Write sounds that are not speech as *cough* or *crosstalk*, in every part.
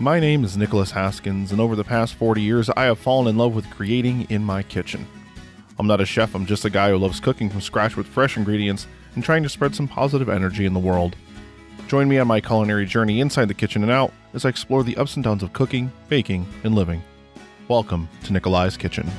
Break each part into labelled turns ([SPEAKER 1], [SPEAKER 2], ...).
[SPEAKER 1] My name is Nicholas Haskins, and over the past 40 years, I have fallen in love with creating in my kitchen. I'm not a chef, I'm just a guy who loves cooking from scratch with fresh ingredients and trying to spread some positive energy in the world. Join me on my culinary journey inside the kitchen and out as I explore the ups and downs of cooking, baking, and living. Welcome to Nikolai's Kitchen.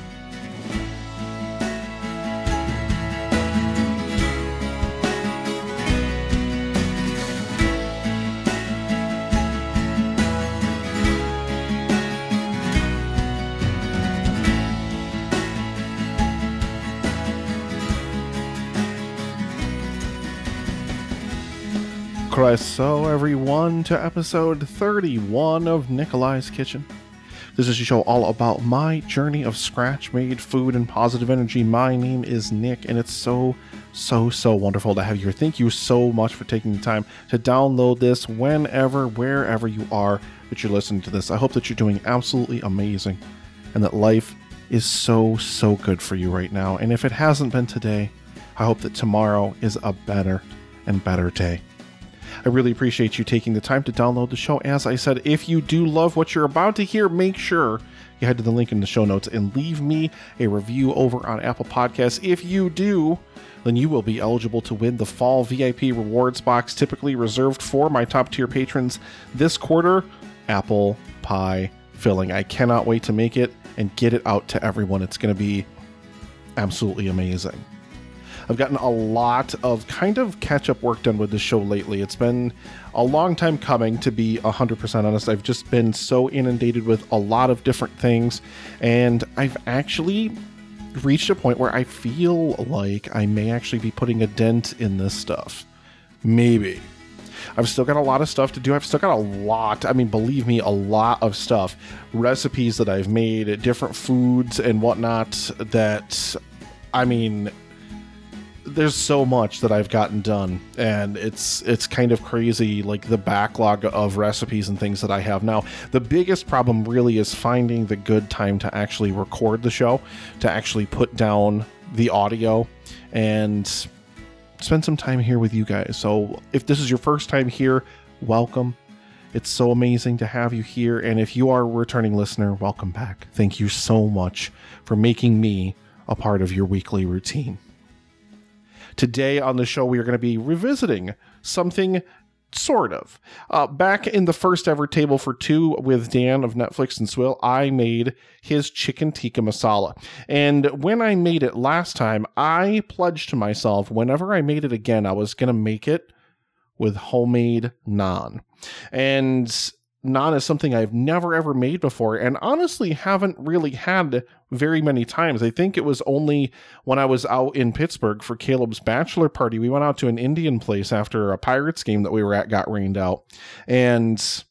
[SPEAKER 1] So, everyone, to episode 31 of Nikolai's Kitchen. This is a show all about my journey of scratch made food and positive energy. My name is Nick, and it's so, so, so wonderful to have you here. Thank you so much for taking the time to download this whenever, wherever you are that you're listening to this. I hope that you're doing absolutely amazing and that life is so, so good for you right now. And if it hasn't been today, I hope that tomorrow is a better and better day. I really appreciate you taking the time to download the show. As I said, if you do love what you're about to hear, make sure you head to the link in the show notes and leave me a review over on Apple Podcasts. If you do, then you will be eligible to win the fall VIP rewards box typically reserved for my top tier patrons this quarter apple pie filling. I cannot wait to make it and get it out to everyone. It's going to be absolutely amazing. I've gotten a lot of kind of catch up work done with the show lately. It's been a long time coming, to be 100% honest. I've just been so inundated with a lot of different things, and I've actually reached a point where I feel like I may actually be putting a dent in this stuff. Maybe. I've still got a lot of stuff to do. I've still got a lot, I mean, believe me, a lot of stuff. Recipes that I've made, different foods and whatnot that, I mean, there's so much that I've gotten done, and it's it's kind of crazy, like the backlog of recipes and things that I have now. The biggest problem really is finding the good time to actually record the show, to actually put down the audio, and spend some time here with you guys. So if this is your first time here, welcome. It's so amazing to have you here, and if you are a returning listener, welcome back. Thank you so much for making me a part of your weekly routine. Today on the show, we are going to be revisiting something sort of. Uh, back in the first ever table for two with Dan of Netflix and Swill, I made his chicken tikka masala. And when I made it last time, I pledged to myself whenever I made it again, I was going to make it with homemade naan. And naan is something I've never ever made before and honestly haven't really had very many times. I think it was only when I was out in Pittsburgh for Caleb's bachelor party. We went out to an Indian place after a Pirates game that we were at got rained out. And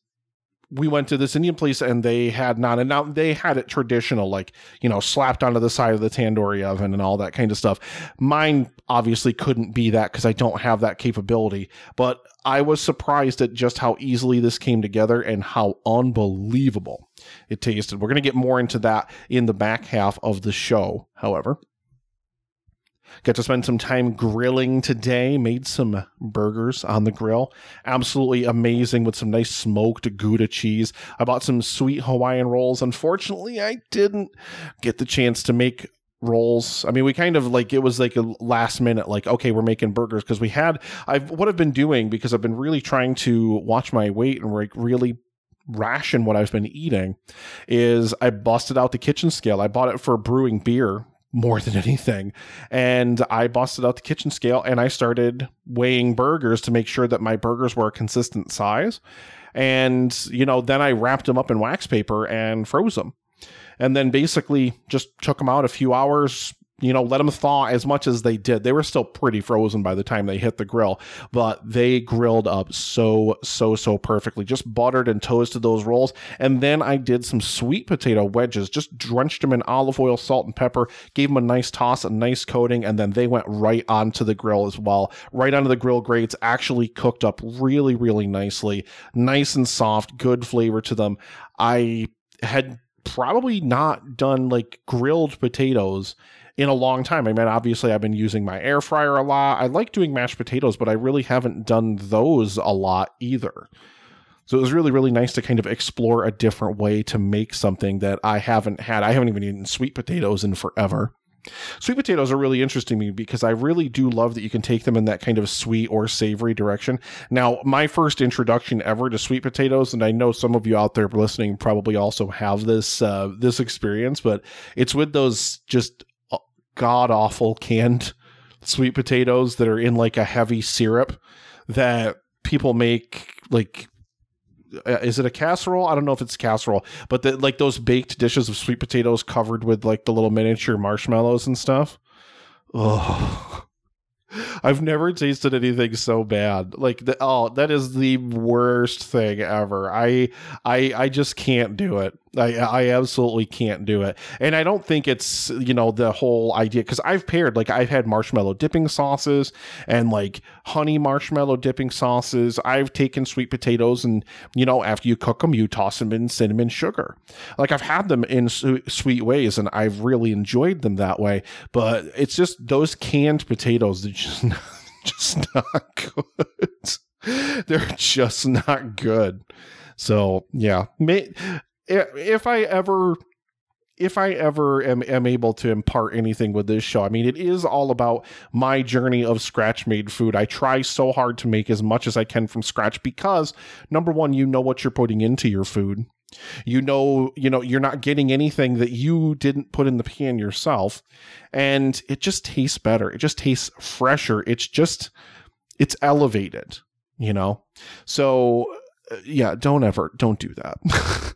[SPEAKER 1] we went to this Indian place and they had not and now they had it traditional, like, you know, slapped onto the side of the tandoori oven and all that kind of stuff. Mine obviously couldn't be that because I don't have that capability, but I was surprised at just how easily this came together and how unbelievable it tasted. We're going to get more into that in the back half of the show, however. Got to spend some time grilling today. Made some burgers on the grill. Absolutely amazing with some nice smoked Gouda cheese. I bought some sweet Hawaiian rolls. Unfortunately, I didn't get the chance to make rolls. I mean, we kind of like it was like a last minute, like, okay, we're making burgers because we had I've what I've been doing because I've been really trying to watch my weight and like really ration what I've been eating is I busted out the kitchen scale. I bought it for brewing beer more than *laughs* anything. And I busted out the kitchen scale and I started weighing burgers to make sure that my burgers were a consistent size. And, you know, then I wrapped them up in wax paper and froze them. And then basically just took them out a few hours, you know, let them thaw as much as they did. They were still pretty frozen by the time they hit the grill, but they grilled up so, so, so perfectly. Just buttered and toasted those rolls. And then I did some sweet potato wedges, just drenched them in olive oil, salt, and pepper, gave them a nice toss, a nice coating, and then they went right onto the grill as well, right onto the grill grates, actually cooked up really, really nicely, nice and soft, good flavor to them. I had probably not done like grilled potatoes in a long time. I mean, obviously, I've been using my air fryer a lot. I like doing mashed potatoes, but I really haven't done those a lot either. So it was really, really nice to kind of explore a different way to make something that I haven't had. I haven't even eaten sweet potatoes in forever. Sweet potatoes are really interesting to me because I really do love that you can take them in that kind of sweet or savory direction. Now, my first introduction ever to sweet potatoes, and I know some of you out there listening probably also have this uh, this experience, but it's with those just god awful canned sweet potatoes that are in like a heavy syrup that people make like uh, is it a casserole? I don't know if it's casserole, but the, like those baked dishes of sweet potatoes covered with like the little miniature marshmallows and stuff. Oh, I've never tasted anything so bad. Like the, oh, that is the worst thing ever. I I I just can't do it. I I absolutely can't do it. And I don't think it's, you know, the whole idea cuz I've paired like I've had marshmallow dipping sauces and like honey marshmallow dipping sauces. I've taken sweet potatoes and, you know, after you cook them, you toss them in cinnamon sugar. Like I've had them in su- sweet ways and I've really enjoyed them that way, but it's just those canned potatoes that just *laughs* just not good. They're just not good. So yeah, may, if I ever if I ever am, am able to impart anything with this show, I mean, it is all about my journey of scratch made food. I try so hard to make as much as I can from scratch because, number one, you know what you're putting into your food. You know, you know, you're not getting anything that you didn't put in the pan yourself. And it just tastes better. It just tastes fresher. It's just, it's elevated, you know? So, uh, yeah, don't ever, don't do that. *laughs*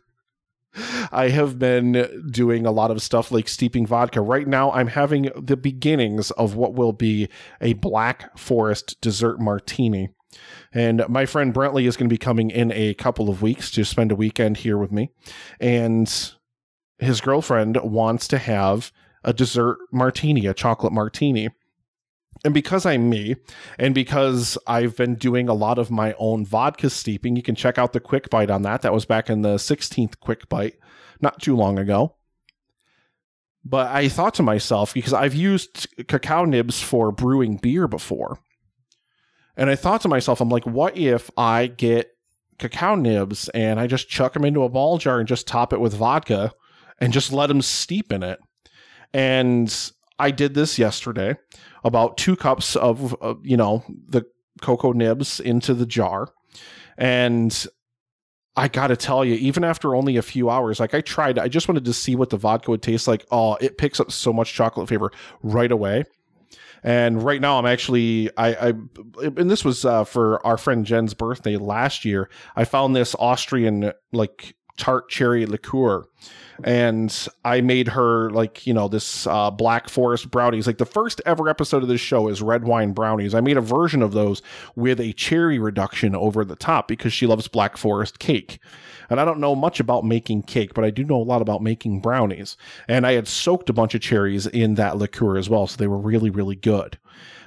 [SPEAKER 1] I have been doing a lot of stuff like steeping vodka. Right now, I'm having the beginnings of what will be a Black Forest dessert martini. And my friend Brentley is going to be coming in a couple of weeks to spend a weekend here with me. And his girlfriend wants to have a dessert martini, a chocolate martini. And because I'm me, and because I've been doing a lot of my own vodka steeping, you can check out the quick bite on that. That was back in the 16th quick bite, not too long ago. But I thought to myself, because I've used cacao nibs for brewing beer before, and I thought to myself, I'm like, what if I get cacao nibs and I just chuck them into a ball jar and just top it with vodka and just let them steep in it? And I did this yesterday about two cups of, uh, you know, the cocoa nibs into the jar. And I got to tell you, even after only a few hours, like I tried, I just wanted to see what the vodka would taste like. Oh, it picks up so much chocolate flavor right away. And right now, I'm actually I, I and this was uh, for our friend Jen's birthday last year. I found this Austrian like tart cherry liqueur and I made her like you know this uh, black forest brownies. Like the first ever episode of this show is red wine brownies. I made a version of those with a cherry reduction over the top because she loves black forest cake. And I don't know much about making cake, but I do know a lot about making brownies. And I had soaked a bunch of cherries in that liqueur as well, so they were really really good.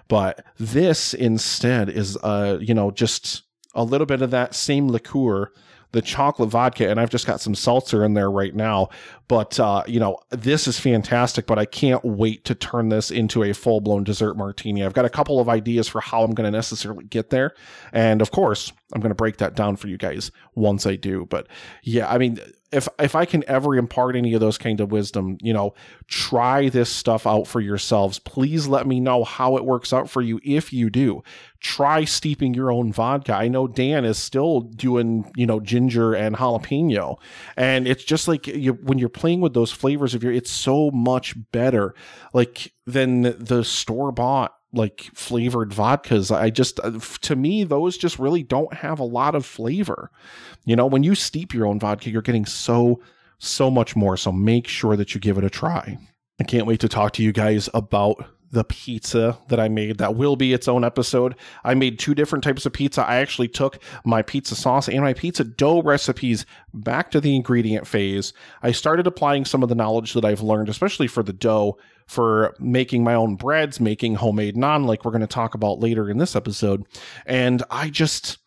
[SPEAKER 1] But this instead is uh you know just a little bit of that same liqueur the chocolate vodka, and I've just got some seltzer in there right now. But uh, you know, this is fantastic. But I can't wait to turn this into a full blown dessert martini. I've got a couple of ideas for how I'm going to necessarily get there, and of course, I'm going to break that down for you guys once I do. But yeah, I mean, if if I can ever impart any of those kind of wisdom, you know, try this stuff out for yourselves. Please let me know how it works out for you if you do. Try steeping your own vodka. I know Dan is still doing, you know, ginger and jalapeno. And it's just like you, when you're playing with those flavors of your it's so much better like than the store bought like flavored vodkas. I just, uh, to me, those just really don't have a lot of flavor. You know, when you steep your own vodka, you're getting so, so much more. So make sure that you give it a try. I can't wait to talk to you guys about the pizza that I made. That will be its own episode. I made two different types of pizza. I actually took my pizza sauce and my pizza dough recipes back to the ingredient phase. I started applying some of the knowledge that I've learned, especially for the dough, for making my own breads, making homemade naan, like we're going to talk about later in this episode. And I just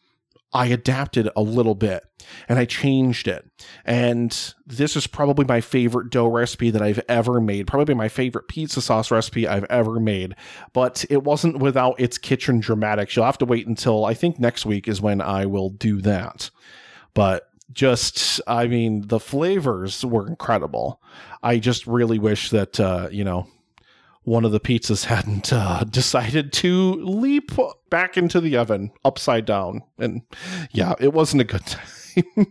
[SPEAKER 1] I adapted a little bit and I changed it. And this is probably my favorite dough recipe that I've ever made, probably my favorite pizza sauce recipe I've ever made. But it wasn't without its kitchen dramatics. You'll have to wait until I think next week is when I will do that. but just I mean the flavors were incredible. I just really wish that uh, you know one of the pizzas *laughs* hadn't uh, decided to leap back into the oven upside down, and yeah, it wasn't a good *laughs* time.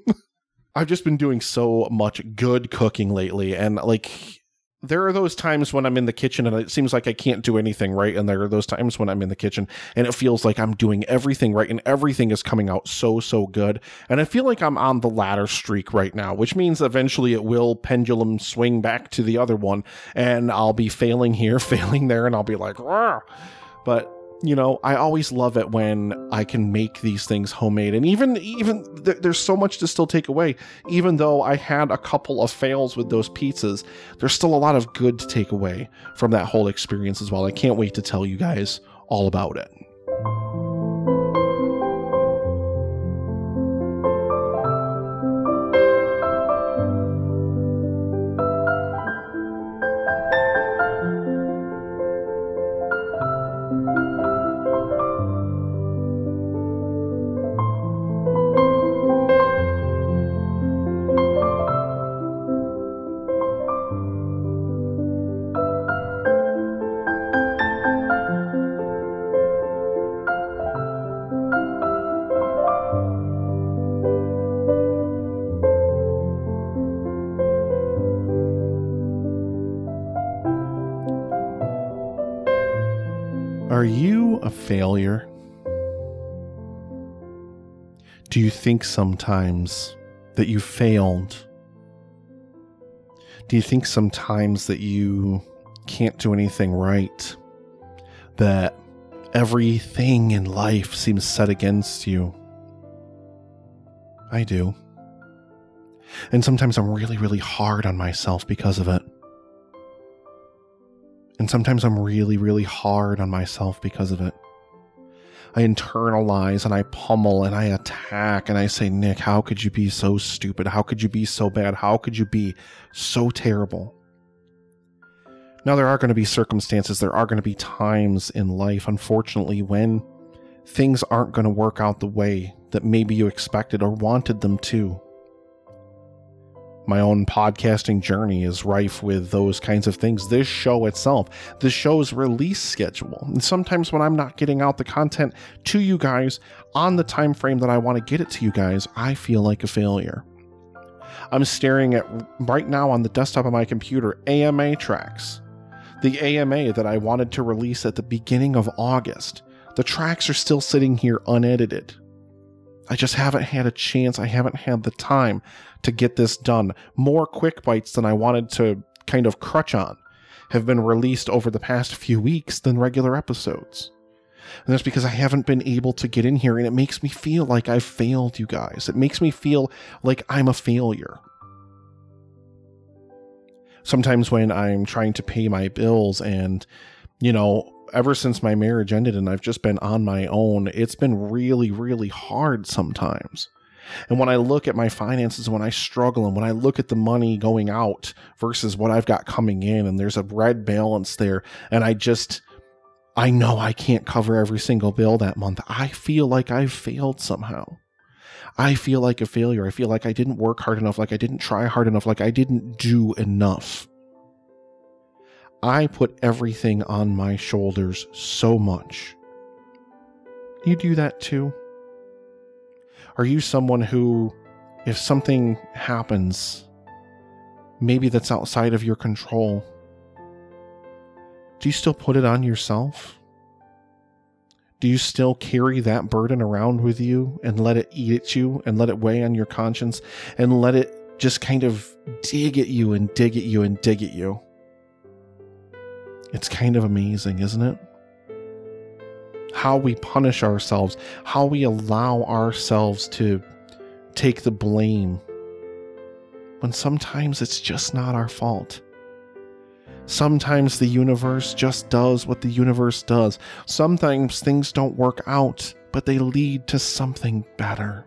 [SPEAKER 1] I've just been doing so much good cooking lately, and like there are those times when I'm in the kitchen and it seems like I can't do anything right. And there are those times when I'm in the kitchen and it feels like I'm doing everything right and everything is coming out so, so good. And I feel like I'm on the latter streak right now, which means eventually it will pendulum swing back to the other one and I'll be failing here, *laughs* failing there, and I'll be like, Rah! but you know i always love it when i can make these things homemade. And even even th- there's so much to still take away. Even though i had a couple of fails with those pizzas there's still a lot of good to take away from that whole experience as well. I can't wait to tell you guys all about it failure? Do you think sometimes that you failed? Do you think sometimes that you can't do anything right? That everything in life seems set against you? I do. And sometimes I'm really, really hard on myself because of it. And sometimes I'm really, really hard on myself because of it. I internalize and I pummel and I attack and I say, Nick, how could you be so stupid? How could you be so bad? How could you be so terrible? Now, there are going to be circumstances, there are going to be times in life, unfortunately, when things aren't going to work out the way that maybe you expected or wanted them to my own podcasting journey is rife with those kinds of things. This show itself, this show's release schedule. And sometimes when I'm not getting out the content to you guys on the time frame that I want to get it to you guys, I feel like a failure. I'm staring at right now on the desktop of my computer AMA tracks. The AMA that I wanted to release at the beginning of August. The tracks are still sitting here unedited. I just haven't had a chance. I haven't had the time to get this done. More quick bites than I wanted to kind of crutch on have been released over the past few weeks than regular episodes. And that's because I haven't been able to get in here, and it makes me feel like I've failed you guys. It makes me feel like I'm a failure. Sometimes when I'm trying to pay my bills, and, you know, ever since my marriage ended and I've just been on my own, it's been really, really hard sometimes. And when I look at my finances, when I struggle, and when I look at the money going out versus what I've got coming in, and there's a red balance there, and I just, I know I can't cover every single bill that month. I feel like I've failed somehow. I feel like a failure. I feel like I didn't work hard enough, like I didn't try hard enough, like I didn't do enough. I put everything on my shoulders so much. You do that too? Are you someone who, if something happens, maybe that's outside of your control, do you still put it on yourself? Do you still carry that burden around with you and let it eat at you and let it weigh on your conscience and let it just kind of dig at you and dig at you and dig at you? It's kind of amazing, isn't it? how we punish ourselves, how we allow ourselves to take the blame when sometimes it's just not our fault. Sometimes the universe just does what the universe does. Sometimes things don't work out, but they lead to something better.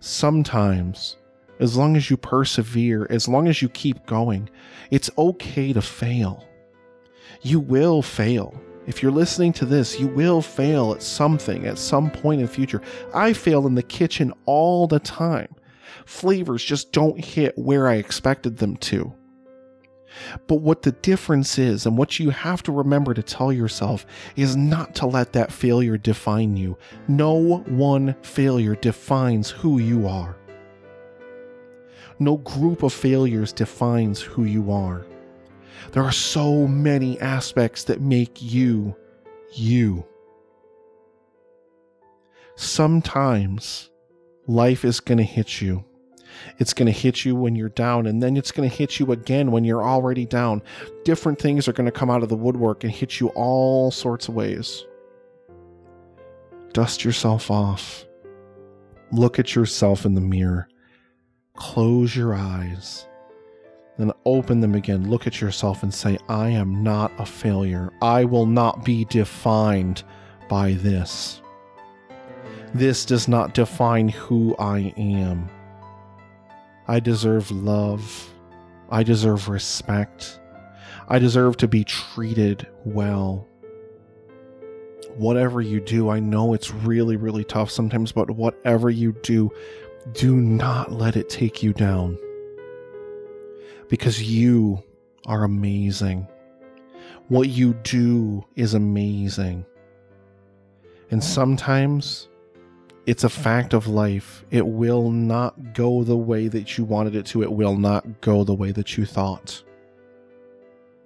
[SPEAKER 1] Sometimes, as long as you persevere, as long as you keep going, it's okay to fail. You will fail If you're listening to this, you will fail at something at some point in the future. I fail in the kitchen all the time. Flavors just don't hit where I expected them to. But what the difference is, and what you have to remember to tell yourself, is not to let that failure define you. No one failure defines who you are. No group of failures defines who you are. There are so many aspects that make you you. Sometimes life is going to hit you it's going to hit you when you're down, and then it's going to hit you again when you're already down. Different things are going to come out of the woodwork and hit you all sorts of ways. Dust yourself off. Look at yourself in the mirror. Close your eyes. Then open them again. Look at yourself and say, I am not a failure. I will not be defined by this. This does not define who I am. I deserve love. I deserve respect. I deserve to be treated well. Whatever you do, I know it's really, really tough sometimes, but whatever you do, do not let it take you down. Because you are amazing. What you do is amazing. And sometimes it's a fact of life. It will not go the way that you wanted it to. It will not go the way that you thought.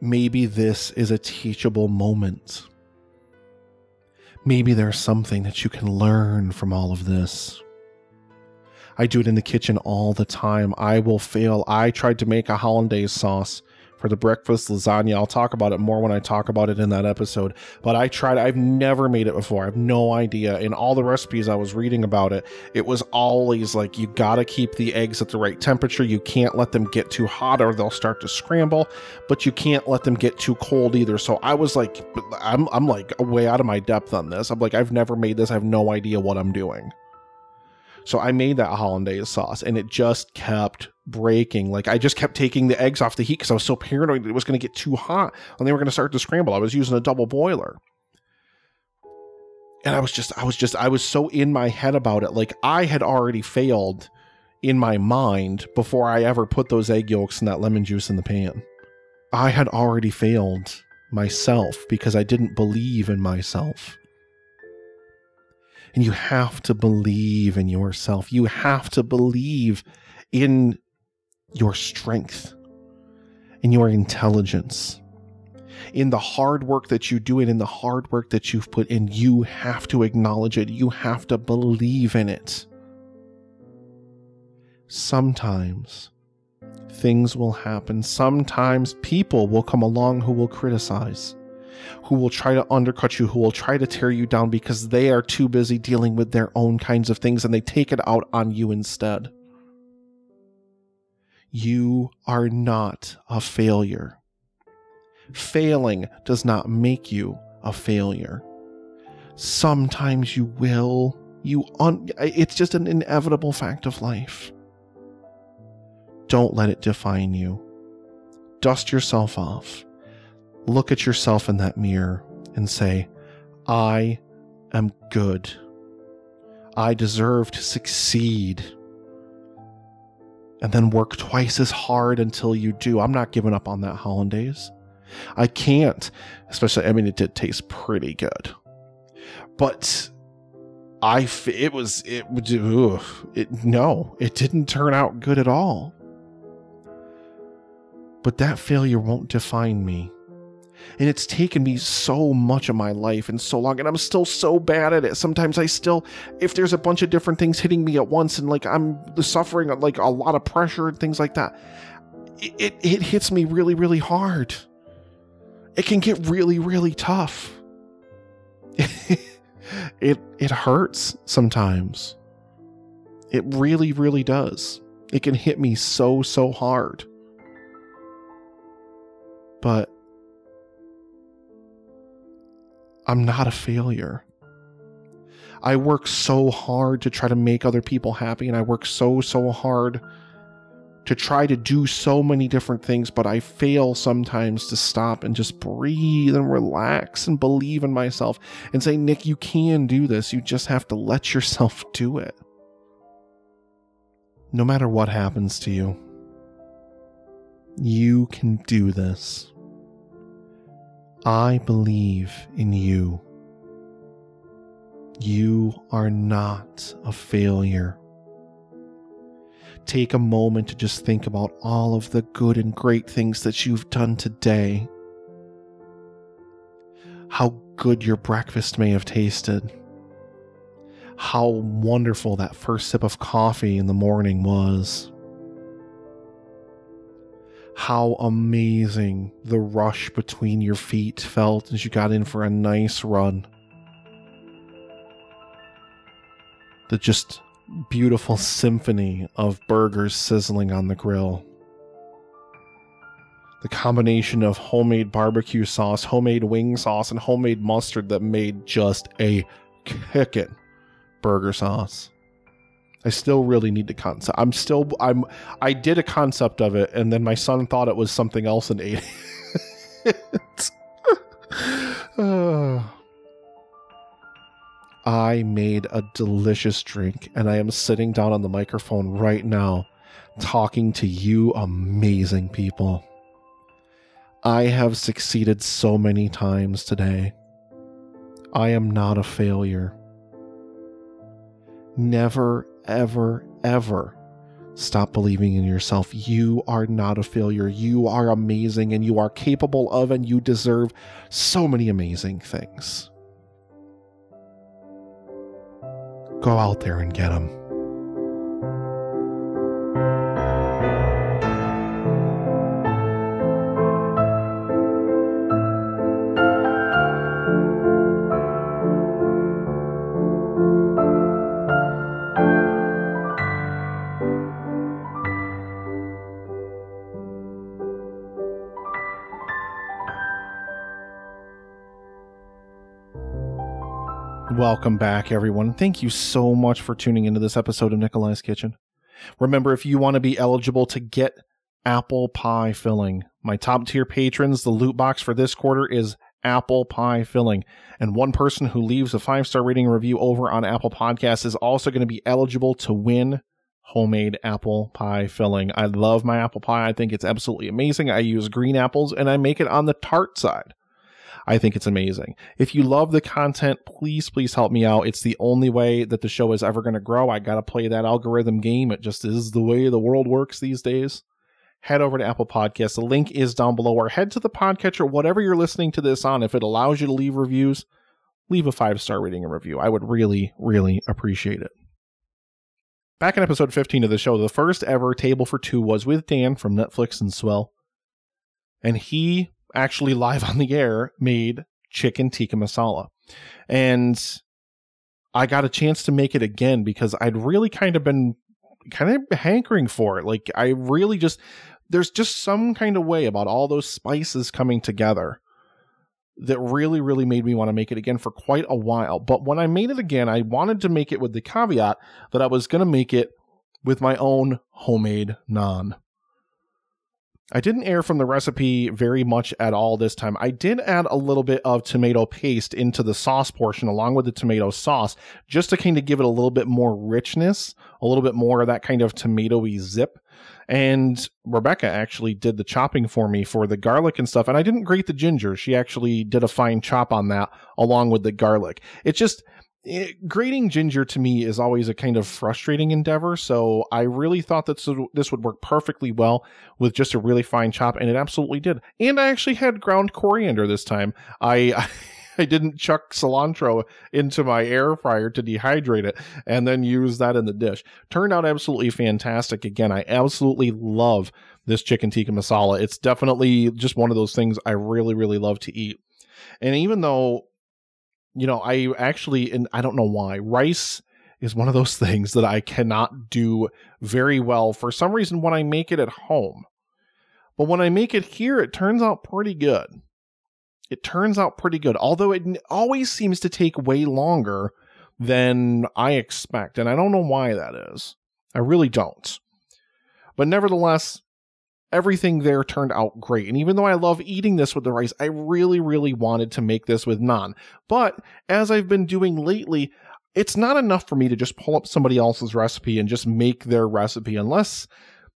[SPEAKER 1] Maybe this is a teachable moment. Maybe there's something that you can learn from all of this. I do it in the kitchen all the time. I will fail. I tried to make a hollandaise sauce for the breakfast lasagna. I'll talk about it more when I talk about it in that episode. But I tried, I've never made it before. I have no idea. In all the recipes I was reading about it, it was always like you gotta keep the eggs at the right temperature. You can't let them get too hot or they'll start to scramble, but you can't let them get too cold either. So I was like, I'm, I'm like way out of my depth on this. I'm like, I've never made this. I have no idea what I'm doing. So I made that hollandaise sauce and it just kept breaking. Like I just kept taking the eggs off the heat because I was so paranoid that it was going to get too hot and they were going to start to scramble. I was using a double boiler. And I was just, I was just, I was so in my head about it. Like I had already failed in my mind before I ever put those egg yolks and that lemon juice in the pan. I had already failed myself because I didn't believe in myself. And you have to believe in yourself. You have to believe in your strength, in your intelligence, in the hard work that you do and in the hard work that you've put in. You have to acknowledge it. You have to believe in it. Sometimes things will happen. Sometimes people will come along who will criticize who will try to undercut you, who will try to tear you down because they are too busy dealing with their own kinds of things and they take it out on you instead. You are not a failure. Failing does not make you a failure. Sometimes you will. You un- it's just an inevitable fact of life. Don't let it define you. Dust yourself off look at yourself in that mirror and say, I am good. I deserve to succeed. And then work twice as hard until you do. I'm not giving up on that hollandaise. I can't, especially, I mean, it did taste pretty good. But I, it was, it, ugh, it, no, it didn't turn out good at all. But that failure won't define me and it's taken me so much of my life and so long and i'm still so bad at it. Sometimes i still if there's a bunch of different things hitting me at once and like i'm suffering like a lot of pressure and things like that it, it, it hits me really really hard. It can get really really tough. *laughs* It it hurts sometimes. It really really does. It can hit me so so hard. But I'm not a failure. I work so hard to try to make other people happy, and I work so, so hard to try to do so many different things, but I fail sometimes to stop and just breathe and relax and believe in myself and say, Nick, you can do this. You just have to let *laughs* yourself do it. No matter what happens to you, you can do this. I believe in you. You are not a failure take a moment to just think about all of the good and great things that you've done today. How good your breakfast may have tasted. How wonderful that first sip of coffee in the morning was. How amazing the rush between your feet felt as you got in for a nice run. The just beautiful symphony of burgers sizzling on the grill. The combination of homemade barbecue sauce, homemade wing sauce, and homemade mustard that made just a kickin' burger sauce. I still really need to concept. I'm still I'm I did a concept of it, and then my son thought it was something else and ate it. uh. I made a delicious drink and I am sitting down on the microphone right now talking to you amazing people. I have succeeded so many times today. I am not a failure. Never, ever, ever stop believing in yourself. You are not a failure. You are amazing and you are capable of and you deserve so many amazing things. Go out there and get them. Welcome back, everyone. Thank you so much for tuning into this episode of Nikolai's Kitchen. Remember, if you want to be eligible to get apple pie filling, my top tier patrons, the loot box for this quarter is apple pie filling. And one person who leaves a five star rating review over on Apple Podcasts is also going to be eligible to win homemade apple pie filling. I love my apple pie. I think it's absolutely amazing. I use green apples and I make it on the tart side. I think it's amazing. If you love the content, please, please help me out. It's the only way that the show is ever going to grow. I got to play that algorithm game. It just is the way the world works these days. Head over to Apple Podcasts. The link is down below, or head to the podcatcher, whatever you're listening to this on. If it allows you to leave reviews, leave a five star rating and review. I would really, really appreciate it. Back in episode 15 of the show, the first ever table for two was with Dan from Netflix and Swell. And he actually live on the air made chicken tikka masala. And I got a chance to make it again because I'd really kind of been kind of hankering for it. Like I really just there's just some kind of way about all those spices coming together that really really made me want to make it again for quite a while. But when I made it again, I wanted to make it with the caveat that I was going to make it with my own homemade naan. I didn't err from the recipe very much at all this time. I did add a little bit of tomato paste into the sauce portion along with the tomato sauce just to kind of give it a little bit more richness, a little bit more of that kind of tomatoey zip. And Rebecca actually did the chopping for me for the garlic and stuff. And I didn't grate the ginger. She actually did a fine chop on that along with the garlic. It just, it, grating ginger to me is always a kind of frustrating endeavor. So I really thought that this would work perfectly well with just a really fine chop, and it absolutely did. And I actually had ground coriander this time. I. *laughs* I didn't chuck cilantro into my air fryer to dehydrate it and then use that in the dish. Turned out absolutely fantastic. Again, I absolutely love this chicken tikka masala. It's definitely just one of those things I really, really love to eat. And even though you know, I actually, and I don't know why, rice is one of those *laughs* things that I cannot do very well for some reason when I make it at home. But when I make it here, it turns out pretty good. It turns out pretty good, although it always seems to take way longer than I expect. And I don't know why that is. I really don't. But nevertheless, everything there turned out great. And even though I love eating this with the rice, I really, really wanted to make this with naan. But as I've been doing lately, it's not enough for me to just pull up somebody else's recipe and just make their recipe unless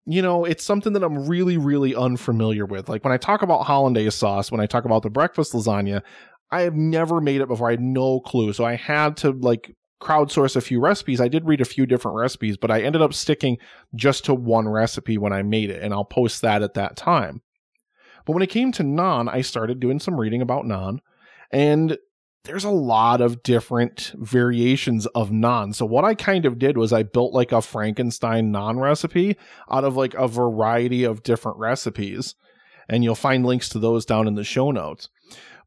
[SPEAKER 1] you know, it's something that I'm really, really unfamiliar with. Like when I talk about hollandaise sauce, when I talk about the breakfast lasagna, I have never made it before. I had no clue. So I had to like crowdsource a few recipes. I did read a few different recipes, but I ended up sticking just to one recipe when I made it, and I'll post that at that time. But when it came to naan, I started doing some reading about naan, and there's a lot of different variations of naan. So what I kind of did was I built like a Frankenstein naan recipe out of like a variety of different recipes. And you'll find links to those down in the show notes.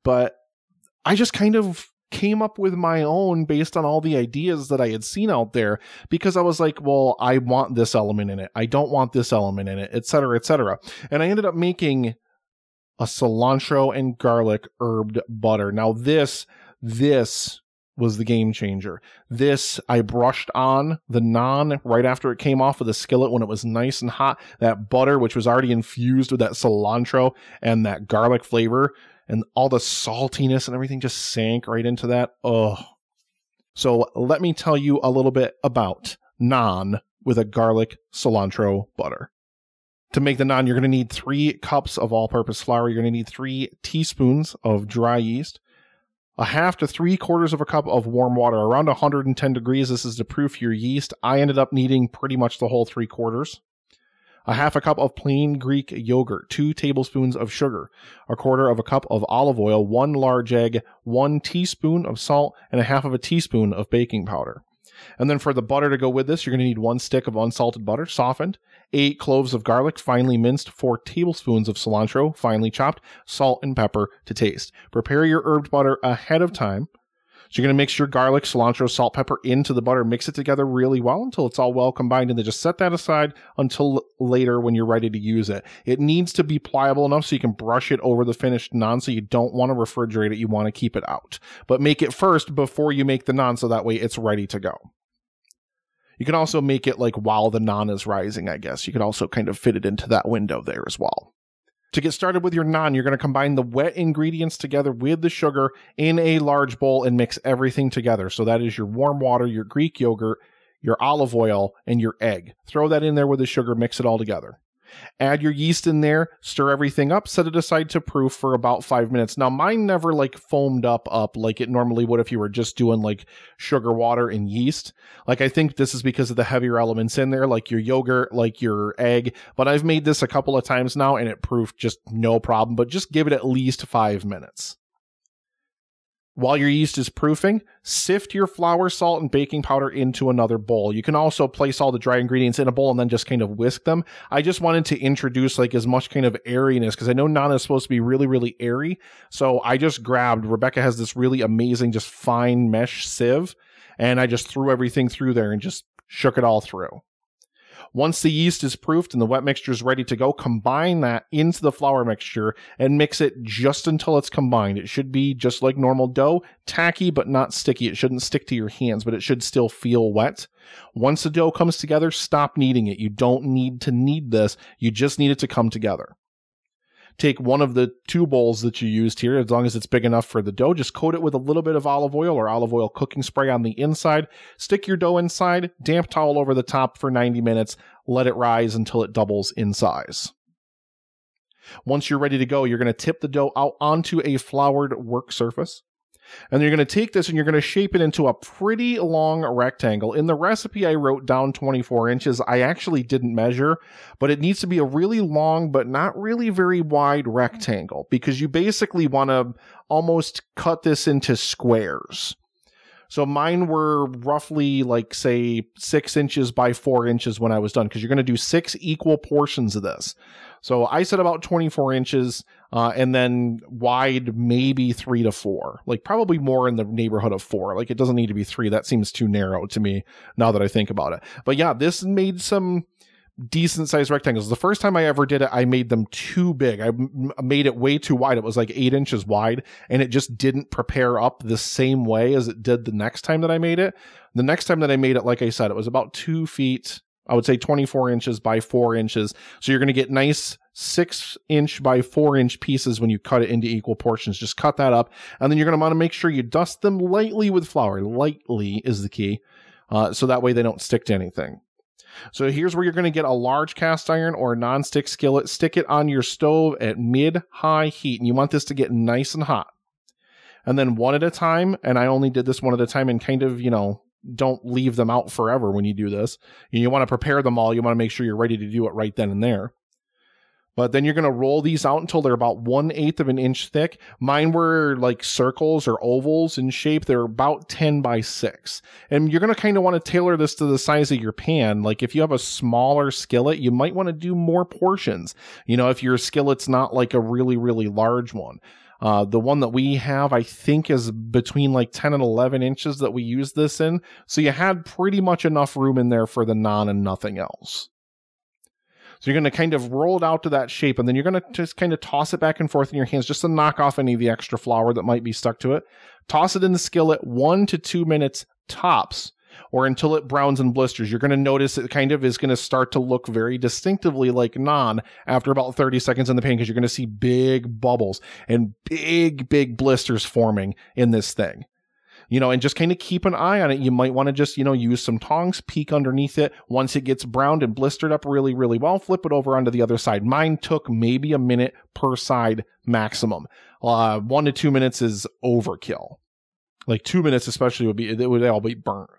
[SPEAKER 1] But I just kind of came up with my own based on all the ideas that I had seen out there because I was like, well, I want this element in it. I don't want this element in it, etc., etc. And I ended up making a cilantro and garlic herbed butter. Now this this was the game changer. This I brushed on the naan right after it came off of the skillet when it was nice and hot. That butter, which was already infused with that cilantro and that garlic flavor, and all the saltiness and everything just sank right into that. Oh. So let me tell you a little bit about naan with a garlic cilantro butter. To make the naan, you're going to need three cups of all purpose flour. You're going to need three teaspoons of dry yeast, a half to three quarters of a cup of warm water, around 110 degrees. This is to proof your yeast. I ended up needing pretty much the whole three quarters a half a cup of plain Greek yogurt, two tablespoons of sugar, a quarter of a cup of olive oil, one large egg, one teaspoon of salt, and a half of a teaspoon of baking powder. And then for the butter to go with this, you're going to need one stick of unsalted butter, softened, eight cloves of garlic, finely minced, four tablespoons of cilantro, finely chopped, salt and pepper to taste. Prepare your herbed butter ahead of time so you're going to mix your garlic, cilantro, salt, pepper into the butter, mix it together really well until it's all well combined, and then just set that aside until later when you're ready to use it. It needs to be pliable enough so you can brush it over the finished naan. So you don't want to refrigerate it; you want to keep it out, but make it first before you make the naan, so that way it's ready to go. You can also make it like while the naan is rising, I guess. You can also kind of fit it into that window there as well. To get started with your naan, you're going to combine the wet ingredients together with the sugar in a large bowl and mix everything together. So that is your warm water, your Greek yogurt, your olive oil, and your egg. Throw that in there with the sugar, mix it all together. Add your yeast in there, stir everything up, set it aside to proof for about five minutes. Now, mine never like foamed up up like it normally would if you were just doing like sugar water and yeast. Like I think this is because of the heavier elements in there, like your yogurt, like your egg. But I've made this a couple of times now and it proofed just no problem. But just give it at least five minutes. While your yeast is proofing, sift your flour, salt, and baking powder into another bowl. You can also place all the dry ingredients in a bowl and then just kind of whisk them. I just wanted to introduce like as much kind of airiness because I know naan is supposed to be really, really airy. So I just grabbed, Rebecca has this really amazing, just fine mesh sieve, and I just threw everything through there and just shook it all through. Once the yeast is proofed and the wet mixture is ready to go, combine that into the flour mixture and mix it just until it's combined. It should be just like normal dough, tacky but not sticky. It shouldn't stick to your hands, but it should still feel wet. Once the dough comes together, stop kneading it. You don't need to knead this. You just need it to come together take one of the two bowls that you used here, as long as it's big enough for the dough, just coat it with a little bit of olive oil or olive oil cooking spray on the inside. Stick your dough inside, damp towel over the top for 90 minutes, let it rise until it doubles in size. Once you're ready to go, you're going to tip the dough out onto a floured work surface. And you're going to take this and you're going to shape it into a pretty long rectangle. In the recipe, I wrote down 24 inches. I actually didn't measure, but it needs to be a really long, but not really very wide rectangle because you basically want to almost cut this into squares. So mine were roughly like say six inches by four inches when I was done because you're going to do six equal portions of this. So I said about 24 inches uh, and then wide maybe three to four, like probably more in the neighborhood of four. Like it doesn't need to be three. That seems too narrow to me now that I think about it. But yeah, this made some decent sized rectangles. The first time I ever did it, I made them too big. I m- made it way too wide. It was like eight inches wide and it just didn't prepare up the same way as it did the next time that I made it. The next time that I made it, like I said, it was about two feet I would say 24 inches by four inches. So you're going to get nice six inch by four inch pieces when you cut it into equal portions. Just cut that up. And then you're going to want to make sure you dust them lightly with flour. Lightly is the key. Uh, so that way they don't stick to anything. So here's where you're going to get a large cast iron or non-stick skillet. Stick it on your stove at mid-high heat. And you want this to get nice and hot. And then one at a time, and I only did this one at a time and kind of, you know, don't leave them out forever when you do this. You want to prepare them all. You want to make sure you're ready to do it right then and there. But then you're going to roll these out until they're about one eighth of an inch thick. Mine were like circles or ovals in shape. They're about 10 by 6. And you're going to kind of want to tailor this to the size of your pan. Like if you have a smaller skillet, you might want to do more portions. You know, if your skillet's not like a really, really large one. Uh, the one that we have, I think, is between like 10 and 11 inches that we use this in. So you had pretty much enough room in there for the naan and nothing else. So you're going to kind of roll it out to that shape, and then you're going to just kind of toss it back and forth in your hands just to knock off any of the extra flour that might be stuck to it. Toss it in the skillet one to two minutes tops or until it browns and blisters. You're going to notice it kind of is going to start to look very distinctively like naan after about 30 seconds in the pan because you're going to see big bubbles and big, big blisters forming in this thing you know, and just kind of keep an eye on it. You might want to just, you know, use some tongs, peek underneath it. Once it gets browned and blistered up really, really well, flip it over onto the other side. Mine took maybe a minute per side maximum. Uh, one to two minutes is overkill. Like two minutes, especially, would be, it would all be burnt.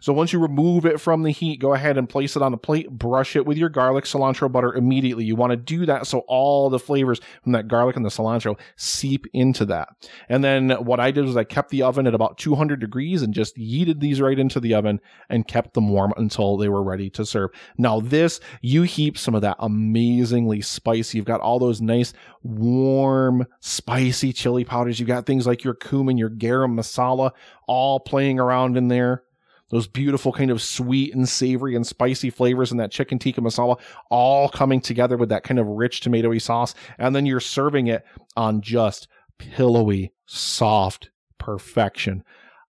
[SPEAKER 1] So once you remove it from the heat, go ahead and place it on a plate, brush it with your garlic, cilantro, butter immediately. You want to do that so all the flavors from that garlic and the cilantro seep into that. And then what I did was I kept the oven at about 200 degrees and just yeeted these right into the oven and kept them warm until they were ready to serve. Now this, you heap some of that amazingly spicy. You've got all those nice warm, spicy chili powders. You've got things like your cumin, your garam masala, all playing around in there those beautiful kind of sweet and savory and spicy flavors and that chicken tikka masala all coming together with that kind of rich tomatoey sauce. And then you're serving it on just pillowy, soft perfection.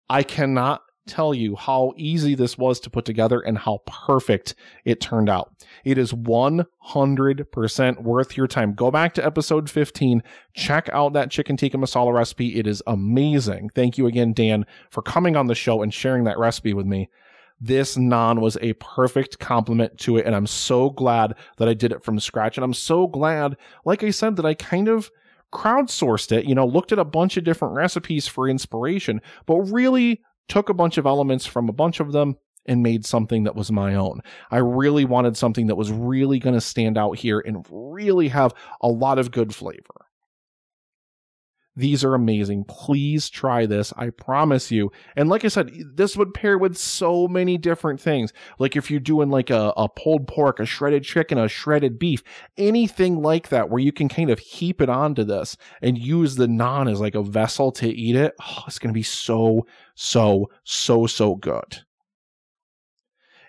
[SPEAKER 1] I cannot tell you how easy this was to put together and how perfect it turned out. It is 100% worth your time. Go back to episode 15, check out that chicken tikka masala recipe. It is amazing. Thank you again, Dan, for coming on the show and sharing that recipe with me. This naan was a perfect complement to it, and I'm so glad that I did it from scratch. And I'm so glad, like I said, that I kind of crowdsourced it, you know, looked at a bunch of different recipes for inspiration, but really took a bunch of elements from a bunch of them and made something that was my own. I really wanted something that was really going to stand out here and really have a lot of good flavor. These are amazing. Please try this. I promise you. And like I said, this would pair with so many different things. Like if you're doing like a, a pulled pork, a shredded chicken, a shredded beef, anything like that where you can kind of heap it onto this and use the naan as like a vessel to eat it. Oh, it's going to be so, so, so, so good.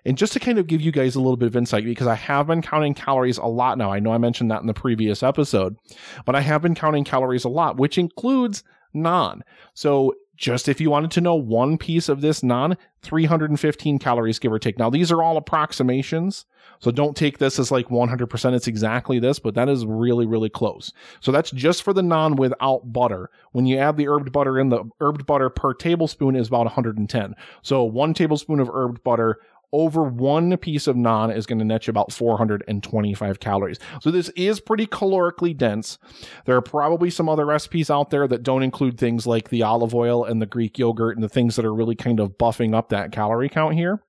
[SPEAKER 1] And just to kind of give you guys a little bit of insight, because I have been counting calories a lot now. I know I mentioned that in the previous episode, but I have been counting calories a lot, which includes naan. So just if you wanted to know one piece of this naan, 315 calories, give or take. Now, these are all approximations. So don't take this as like 100%. It's exactly this, but that is really, really close. So that's just for the naan without butter. When you add the herbed butter in, the herbed butter per tablespoon is about 110. So one tablespoon of herbed butter over one piece of naan is going to net you about 425 calories. So this is pretty calorically dense. There are probably some other recipes out there that don't include things like the olive oil and the Greek yogurt and the things that are really kind of buffing up that calorie count here.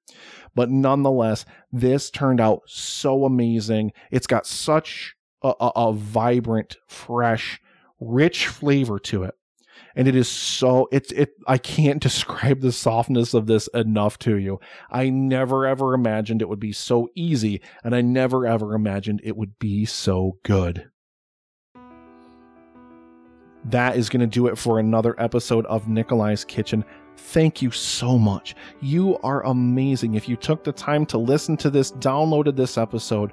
[SPEAKER 1] But nonetheless, this turned out so amazing. It's got such a, a, a vibrant, fresh, rich flavor to it and it is so it's it I can't *laughs* describe the softness of this enough to you. I never ever imagined it would be so easy and I never ever imagined it would be so good. That is going to do it for another episode of Nikolai's Kitchen. Thank you so much. You are amazing. If you took the time to listen to this, downloaded this episode,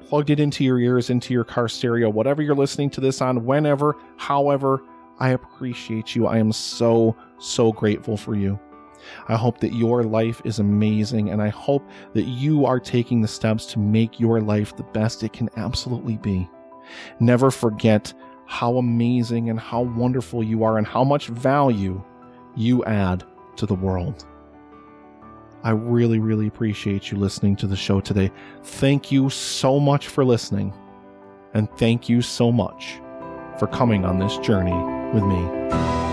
[SPEAKER 1] plugged it into your ears, into your car stereo, whatever you're listening to this on, whenever, however, I appreciate you. I am so, so grateful for you. I hope that your life is amazing, and I hope that you are taking the steps to make your life the best it can absolutely be. Never forget how amazing and how wonderful you are, and how much value you add to the world. I really, really appreciate you listening to the show today. Thank you so much for listening, and thank you so much for coming on this journey with me.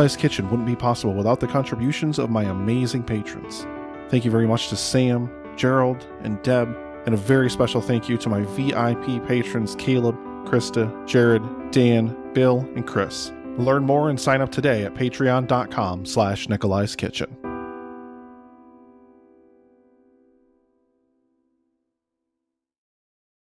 [SPEAKER 1] Nikolai's Kitchen wouldn't be possible without the contributions of my amazing patrons. Thank you very much to Sam, Gerald, and Deb, and a very special thank you to my VIP patrons Caleb, Krista, Jared, Dan, Bill, and Chris. Learn more and sign up today at patreon.com slash Nikolai's Kitchen.